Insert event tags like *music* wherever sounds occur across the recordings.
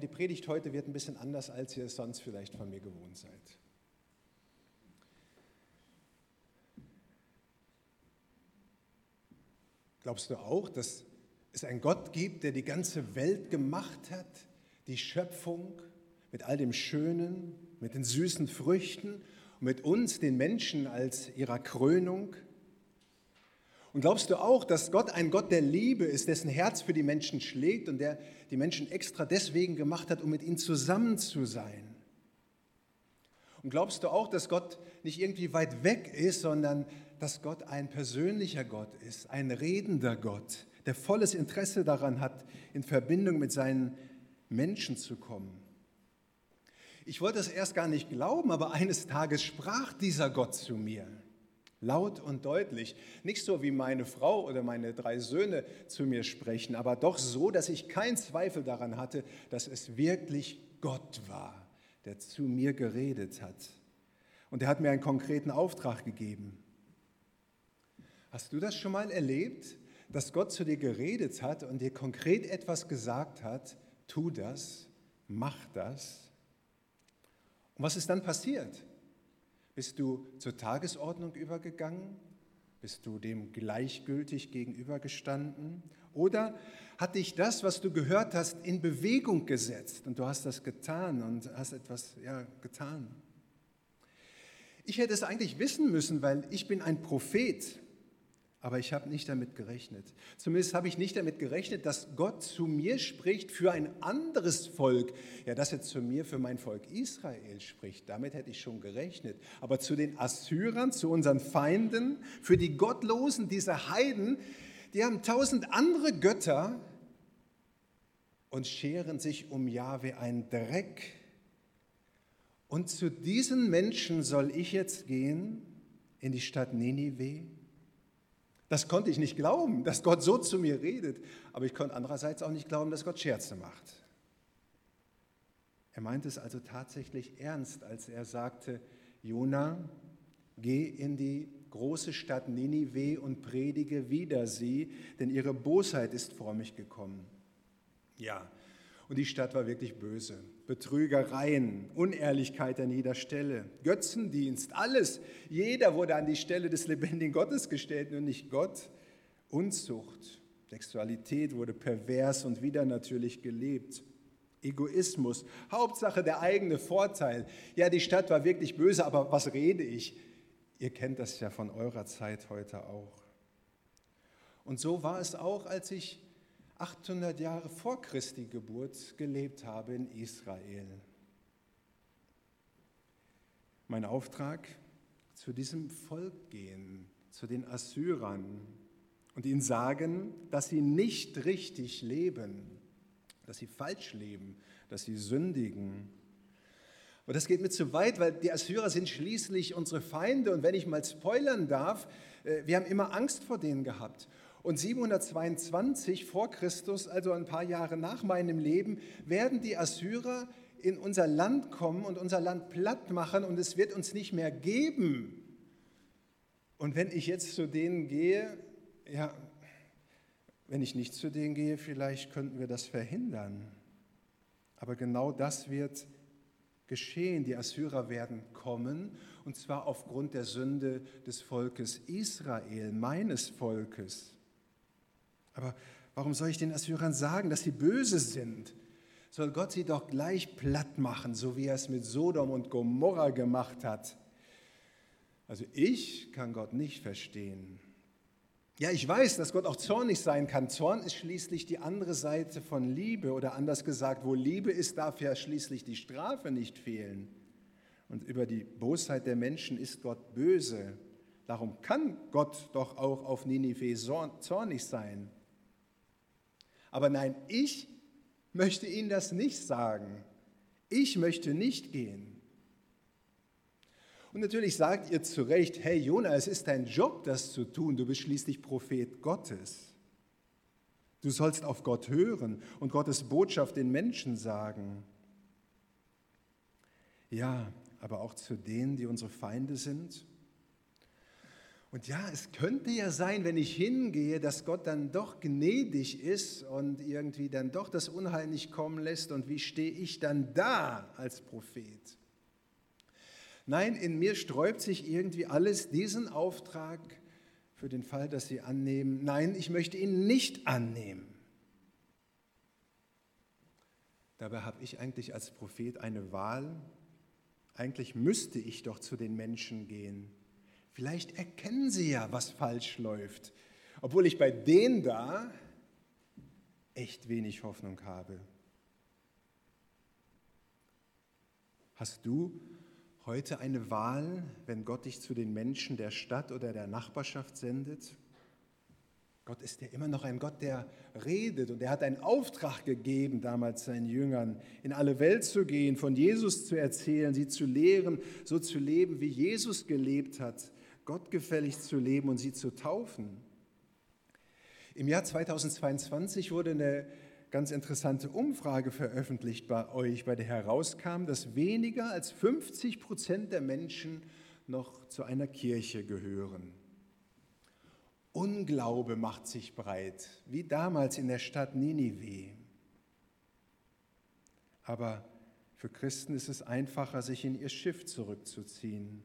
Die Predigt heute wird ein bisschen anders, als ihr es sonst vielleicht von mir gewohnt seid. Glaubst du auch, dass es einen Gott gibt, der die ganze Welt gemacht hat, die Schöpfung mit all dem Schönen, mit den süßen Früchten und mit uns, den Menschen, als ihrer Krönung? Und glaubst du auch, dass Gott ein Gott der Liebe ist, dessen Herz für die Menschen schlägt und der die Menschen extra deswegen gemacht hat, um mit ihnen zusammen zu sein? Und glaubst du auch, dass Gott nicht irgendwie weit weg ist, sondern dass Gott ein persönlicher Gott ist, ein redender Gott, der volles Interesse daran hat, in Verbindung mit seinen Menschen zu kommen? Ich wollte es erst gar nicht glauben, aber eines Tages sprach dieser Gott zu mir. Laut und deutlich. Nicht so wie meine Frau oder meine drei Söhne zu mir sprechen, aber doch so, dass ich keinen Zweifel daran hatte, dass es wirklich Gott war, der zu mir geredet hat. Und er hat mir einen konkreten Auftrag gegeben. Hast du das schon mal erlebt, dass Gott zu dir geredet hat und dir konkret etwas gesagt hat? Tu das, mach das. Und was ist dann passiert? Bist du zur Tagesordnung übergegangen? Bist du dem gleichgültig gegenübergestanden? Oder hat dich das, was du gehört hast, in Bewegung gesetzt und du hast das getan und hast etwas ja, getan? Ich hätte es eigentlich wissen müssen, weil ich bin ein Prophet. Aber ich habe nicht damit gerechnet. Zumindest habe ich nicht damit gerechnet, dass Gott zu mir spricht für ein anderes Volk. Ja, dass er zu mir für mein Volk Israel spricht, damit hätte ich schon gerechnet. Aber zu den Assyrern, zu unseren Feinden, für die Gottlosen, diese Heiden, die haben tausend andere Götter und scheren sich um Jahwe ein Dreck. Und zu diesen Menschen soll ich jetzt gehen in die Stadt Ninive das konnte ich nicht glauben, dass Gott so zu mir redet. Aber ich konnte andererseits auch nicht glauben, dass Gott Scherze macht. Er meinte es also tatsächlich ernst, als er sagte, Jona, geh in die große Stadt Ninive und predige wider sie, denn ihre Bosheit ist vor mich gekommen. Ja, und die Stadt war wirklich böse. Betrügereien, Unehrlichkeit an jeder Stelle, Götzendienst, alles. Jeder wurde an die Stelle des lebendigen Gottes gestellt, nur nicht Gott. Unzucht, Sexualität wurde pervers und wieder natürlich gelebt. Egoismus, Hauptsache der eigene Vorteil. Ja, die Stadt war wirklich böse, aber was rede ich? Ihr kennt das ja von eurer Zeit heute auch. Und so war es auch, als ich 800 Jahre vor Christi Geburt gelebt habe in Israel. Mein Auftrag, zu diesem Volk gehen, zu den Assyrern und ihnen sagen, dass sie nicht richtig leben, dass sie falsch leben, dass sie sündigen. Aber das geht mir zu weit, weil die Assyrer sind schließlich unsere Feinde und wenn ich mal spoilern darf, äh, wir haben immer Angst vor denen gehabt. Und 722 vor Christus, also ein paar Jahre nach meinem Leben, werden die Assyrer in unser Land kommen und unser Land platt machen und es wird uns nicht mehr geben. Und wenn ich jetzt zu denen gehe, ja, wenn ich nicht zu denen gehe, vielleicht könnten wir das verhindern. Aber genau das wird geschehen. Die Assyrer werden kommen, und zwar aufgrund der Sünde des Volkes Israel, meines Volkes. Aber warum soll ich den Assyrern sagen, dass sie böse sind? Soll Gott sie doch gleich platt machen, so wie er es mit Sodom und Gomorra gemacht hat? Also ich kann Gott nicht verstehen. Ja, ich weiß, dass Gott auch zornig sein kann. Zorn ist schließlich die andere Seite von Liebe oder anders gesagt, wo Liebe ist, darf ja schließlich die Strafe nicht fehlen. Und über die Bosheit der Menschen ist Gott böse. Darum kann Gott doch auch auf Ninive zornig sein. Aber nein, ich möchte Ihnen das nicht sagen. Ich möchte nicht gehen. Und natürlich sagt ihr zu Recht, hey Jona, es ist dein Job, das zu tun. Du bist schließlich Prophet Gottes. Du sollst auf Gott hören und Gottes Botschaft den Menschen sagen. Ja, aber auch zu denen, die unsere Feinde sind. Und ja, es könnte ja sein, wenn ich hingehe, dass Gott dann doch gnädig ist und irgendwie dann doch das Unheil nicht kommen lässt. Und wie stehe ich dann da als Prophet? Nein, in mir sträubt sich irgendwie alles, diesen Auftrag für den Fall, dass Sie annehmen. Nein, ich möchte ihn nicht annehmen. Dabei habe ich eigentlich als Prophet eine Wahl. Eigentlich müsste ich doch zu den Menschen gehen Vielleicht erkennen sie ja, was falsch läuft, obwohl ich bei denen da echt wenig Hoffnung habe. Hast du heute eine Wahl, wenn Gott dich zu den Menschen der Stadt oder der Nachbarschaft sendet? Gott ist ja immer noch ein Gott, der redet und er hat einen Auftrag gegeben, damals seinen Jüngern, in alle Welt zu gehen, von Jesus zu erzählen, sie zu lehren, so zu leben, wie Jesus gelebt hat gottgefällig zu leben und sie zu taufen. Im Jahr 2022 wurde eine ganz interessante Umfrage veröffentlicht bei euch, bei der herauskam, dass weniger als 50 Prozent der Menschen noch zu einer Kirche gehören. Unglaube macht sich breit, wie damals in der Stadt Ninive. Aber für Christen ist es einfacher, sich in ihr Schiff zurückzuziehen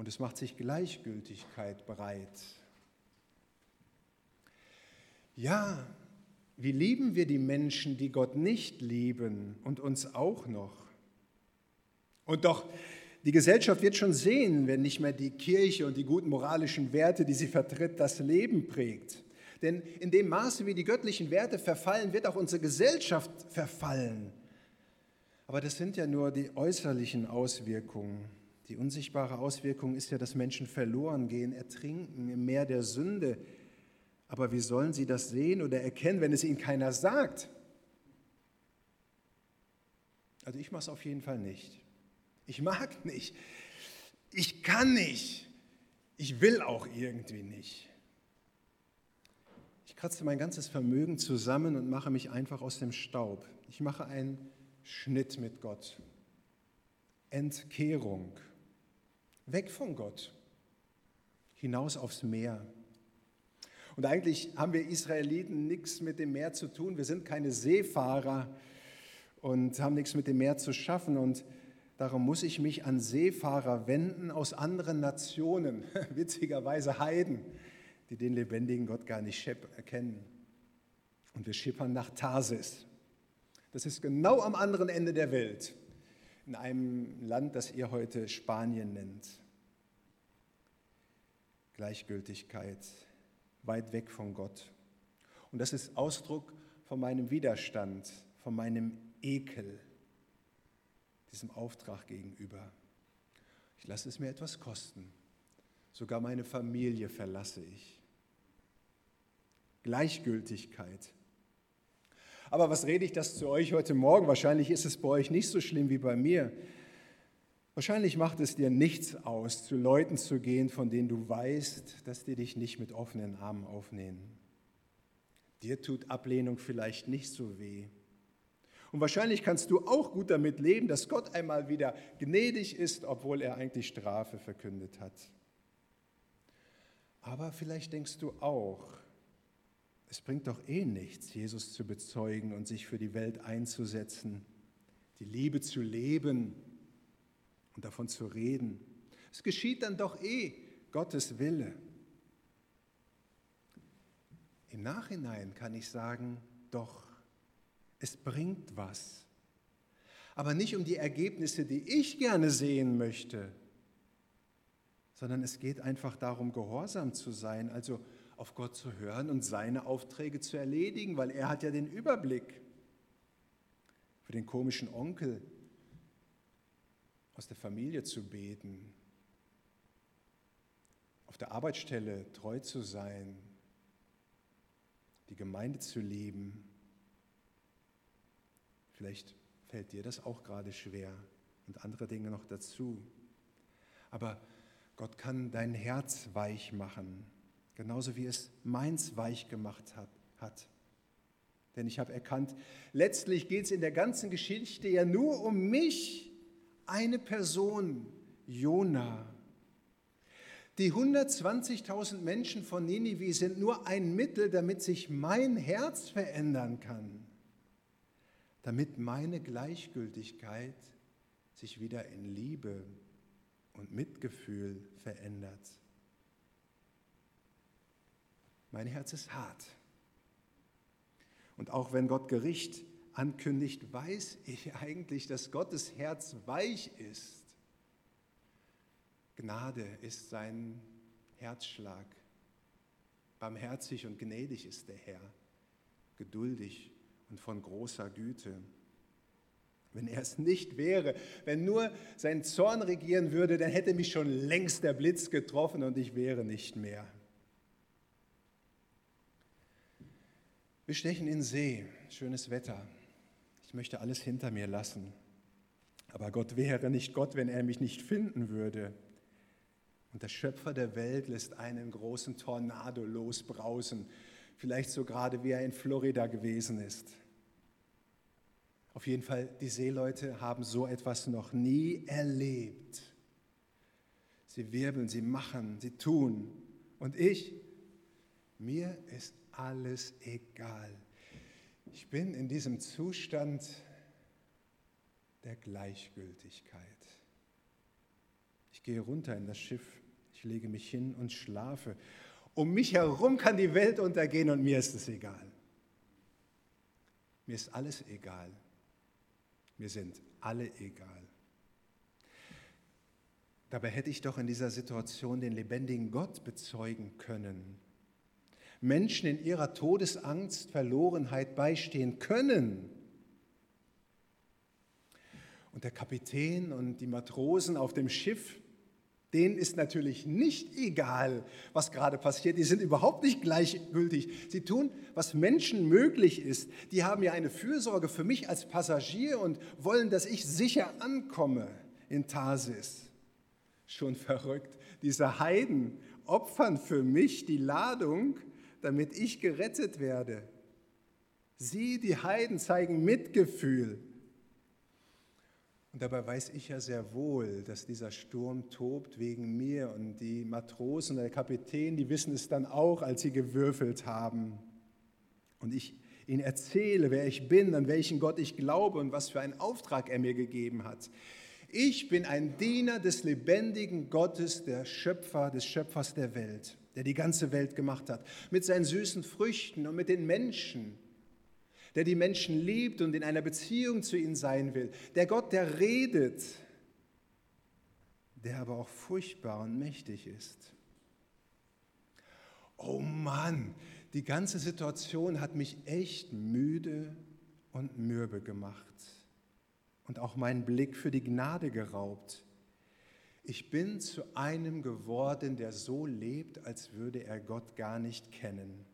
und es macht sich Gleichgültigkeit bereit. Ja, wie lieben wir die Menschen, die Gott nicht lieben und uns auch noch? Und doch, die Gesellschaft wird schon sehen, wenn nicht mehr die Kirche und die guten moralischen Werte, die sie vertritt, das Leben prägt. Denn in dem Maße, wie die göttlichen Werte verfallen, wird auch unsere Gesellschaft verfallen. Aber das sind ja nur die äußerlichen Auswirkungen. Die unsichtbare Auswirkung ist ja, dass Menschen verloren gehen, ertrinken im Meer der Sünde. Aber wie sollen sie das sehen oder erkennen, wenn es ihnen keiner sagt? Also ich mache es auf jeden Fall nicht. Ich mag nicht. Ich kann nicht. Ich will auch irgendwie nicht. Ich kratze mein ganzes Vermögen zusammen und mache mich einfach aus dem Staub. Ich mache einen Schnitt mit Gott. Entkehrung weg von Gott, hinaus aufs Meer. Und eigentlich haben wir Israeliten nichts mit dem Meer zu tun. Wir sind keine Seefahrer und haben nichts mit dem Meer zu schaffen. Und darum muss ich mich an Seefahrer wenden aus anderen Nationen, *laughs* witzigerweise Heiden, die den lebendigen Gott gar nicht erkennen. Und wir schippern nach Tarsis. Das ist genau am anderen Ende der Welt in einem Land, das ihr heute Spanien nennt. Gleichgültigkeit, weit weg von Gott. Und das ist Ausdruck von meinem Widerstand, von meinem Ekel, diesem Auftrag gegenüber. Ich lasse es mir etwas kosten. Sogar meine Familie verlasse ich. Gleichgültigkeit, aber was rede ich das zu euch heute Morgen? Wahrscheinlich ist es bei euch nicht so schlimm wie bei mir. Wahrscheinlich macht es dir nichts aus, zu Leuten zu gehen, von denen du weißt, dass die dich nicht mit offenen Armen aufnehmen. Dir tut Ablehnung vielleicht nicht so weh. Und wahrscheinlich kannst du auch gut damit leben, dass Gott einmal wieder gnädig ist, obwohl er eigentlich Strafe verkündet hat. Aber vielleicht denkst du auch, es bringt doch eh nichts, Jesus zu bezeugen und sich für die Welt einzusetzen, die Liebe zu leben und davon zu reden. Es geschieht dann doch eh Gottes Wille. Im Nachhinein kann ich sagen, doch, es bringt was. Aber nicht um die Ergebnisse, die ich gerne sehen möchte, sondern es geht einfach darum, gehorsam zu sein, also auf Gott zu hören und seine Aufträge zu erledigen, weil er hat ja den Überblick. Für den komischen Onkel aus der Familie zu beten, auf der Arbeitsstelle treu zu sein, die Gemeinde zu lieben. Vielleicht fällt dir das auch gerade schwer und andere Dinge noch dazu. Aber Gott kann dein Herz weich machen genauso wie es meins weich gemacht hat. Denn ich habe erkannt, letztlich geht es in der ganzen Geschichte ja nur um mich, eine Person, Jona. Die 120.000 Menschen von Ninive sind nur ein Mittel, damit sich mein Herz verändern kann, damit meine Gleichgültigkeit sich wieder in Liebe und Mitgefühl verändert. Mein Herz ist hart. Und auch wenn Gott Gericht ankündigt, weiß ich eigentlich, dass Gottes Herz weich ist. Gnade ist sein Herzschlag. Barmherzig und gnädig ist der Herr, geduldig und von großer Güte. Wenn er es nicht wäre, wenn nur sein Zorn regieren würde, dann hätte mich schon längst der Blitz getroffen und ich wäre nicht mehr. Wir stechen in See, schönes Wetter. Ich möchte alles hinter mir lassen. Aber Gott wäre nicht Gott, wenn er mich nicht finden würde. Und der Schöpfer der Welt lässt einen großen Tornado losbrausen, vielleicht so gerade wie er in Florida gewesen ist. Auf jeden Fall, die Seeleute haben so etwas noch nie erlebt. Sie wirbeln, sie machen, sie tun. Und ich, mir ist alles egal. Ich bin in diesem Zustand der Gleichgültigkeit. Ich gehe runter in das Schiff, ich lege mich hin und schlafe. Um mich herum kann die Welt untergehen und mir ist es egal. Mir ist alles egal. Mir sind alle egal. Dabei hätte ich doch in dieser Situation den lebendigen Gott bezeugen können. Menschen in ihrer Todesangst, Verlorenheit beistehen können. Und der Kapitän und die Matrosen auf dem Schiff, denen ist natürlich nicht egal, was gerade passiert. Die sind überhaupt nicht gleichgültig. Sie tun, was Menschen möglich ist. Die haben ja eine Fürsorge für mich als Passagier und wollen, dass ich sicher ankomme in Tarsis. Schon verrückt. Diese Heiden opfern für mich die Ladung, damit ich gerettet werde. Sie, die Heiden, zeigen Mitgefühl und dabei weiß ich ja sehr wohl, dass dieser Sturm tobt wegen mir und die Matrosen und der Kapitän, die wissen es dann auch, als sie gewürfelt haben. Und ich ihnen erzähle, wer ich bin, an welchen Gott ich glaube und was für einen Auftrag er mir gegeben hat. Ich bin ein Diener des lebendigen Gottes, der Schöpfer, des Schöpfers der Welt, der die ganze Welt gemacht hat, mit seinen süßen Früchten und mit den Menschen der die Menschen liebt und in einer Beziehung zu ihnen sein will, der Gott, der redet, der aber auch furchtbar und mächtig ist. Oh Mann, die ganze Situation hat mich echt müde und mürbe gemacht und auch meinen Blick für die Gnade geraubt. Ich bin zu einem geworden, der so lebt, als würde er Gott gar nicht kennen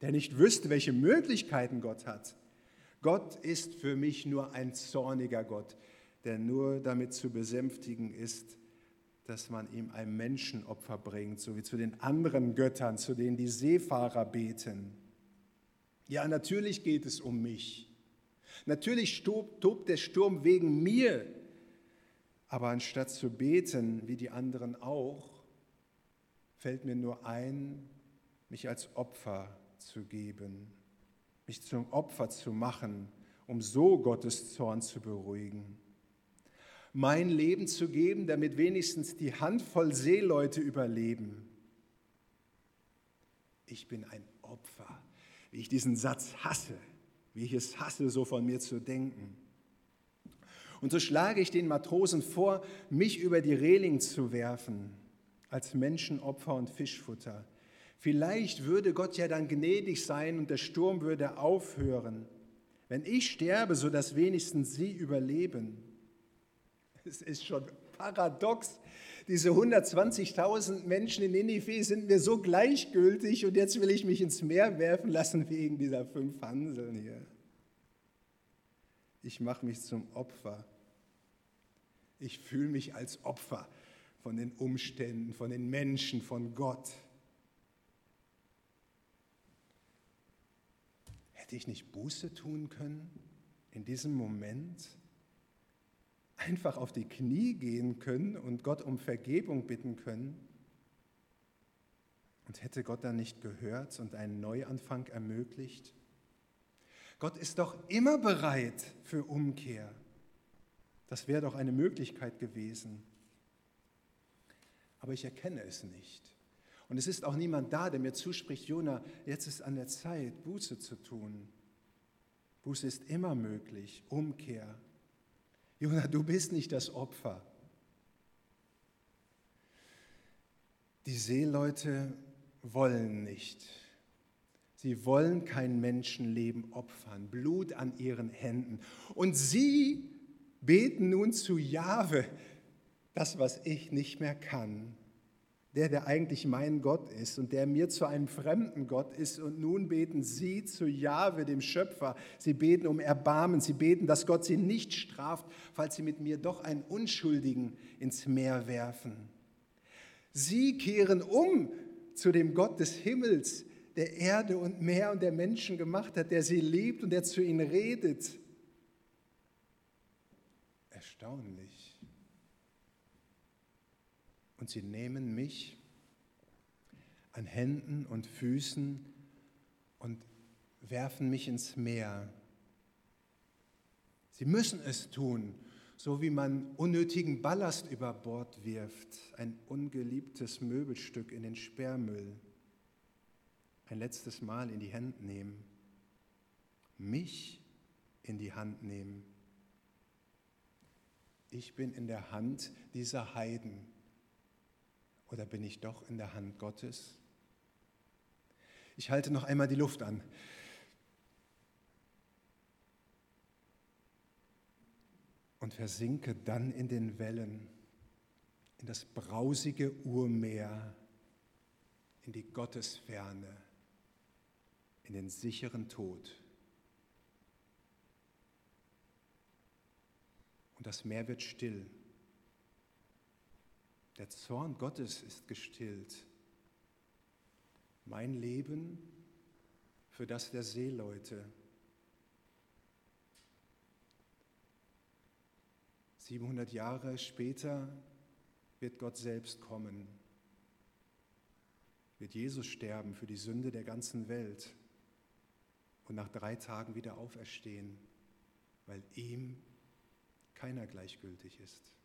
der nicht wüsste, welche Möglichkeiten Gott hat. Gott ist für mich nur ein zorniger Gott, der nur damit zu besänftigen ist, dass man ihm ein Menschenopfer bringt, so wie zu den anderen Göttern, zu denen die Seefahrer beten. Ja, natürlich geht es um mich. Natürlich tobt der Sturm wegen mir. Aber anstatt zu beten, wie die anderen auch, fällt mir nur ein, mich als Opfer zu geben, mich zum Opfer zu machen, um so Gottes Zorn zu beruhigen. Mein Leben zu geben, damit wenigstens die Handvoll Seeleute überleben. Ich bin ein Opfer, wie ich diesen Satz hasse, wie ich es hasse, so von mir zu denken. Und so schlage ich den Matrosen vor, mich über die Reling zu werfen, als Menschenopfer und Fischfutter, Vielleicht würde Gott ja dann gnädig sein und der Sturm würde aufhören, wenn ich sterbe, sodass wenigstens sie überleben. Es ist schon paradox. Diese 120.000 Menschen in Ninive sind mir so gleichgültig und jetzt will ich mich ins Meer werfen lassen wegen dieser fünf Hanseln hier. Ich mache mich zum Opfer. Ich fühle mich als Opfer von den Umständen, von den Menschen, von Gott. Hätte ich nicht Buße tun können in diesem Moment? Einfach auf die Knie gehen können und Gott um Vergebung bitten können? Und hätte Gott dann nicht gehört und einen Neuanfang ermöglicht? Gott ist doch immer bereit für Umkehr. Das wäre doch eine Möglichkeit gewesen. Aber ich erkenne es nicht. Und es ist auch niemand da, der mir zuspricht, Jona, jetzt ist an der Zeit, Buße zu tun. Buße ist immer möglich, Umkehr. Jona, du bist nicht das Opfer. Die Seeleute wollen nicht. Sie wollen kein Menschenleben opfern, Blut an ihren Händen. Und sie beten nun zu Jahwe, das, was ich nicht mehr kann. Der, der eigentlich mein Gott ist und der mir zu einem fremden Gott ist. Und nun beten sie zu Jahwe, dem Schöpfer. Sie beten um Erbarmen. Sie beten, dass Gott sie nicht straft, falls sie mit mir doch einen Unschuldigen ins Meer werfen. Sie kehren um zu dem Gott des Himmels, der Erde und Meer und der Menschen gemacht hat, der sie liebt und der zu ihnen redet. Erstaunlich. Und sie nehmen mich an Händen und Füßen und werfen mich ins Meer. Sie müssen es tun, so wie man unnötigen Ballast über Bord wirft, ein ungeliebtes Möbelstück in den Sperrmüll, ein letztes Mal in die Hand nehmen, mich in die Hand nehmen. Ich bin in der Hand dieser Heiden. Oder bin ich doch in der Hand Gottes? Ich halte noch einmal die Luft an. und versinke dann in den Wellen, in das brausige Urmeer, in die Gottesferne, in den sicheren Tod. Und das Meer wird still. Der Zorn Gottes ist gestillt. Mein Leben für das der Seeleute 700 Jahre später wird Gott selbst kommen, wird Jesus sterben für die Sünde der ganzen Welt und nach drei Tagen wieder auferstehen, weil ihm keiner gleichgültig ist.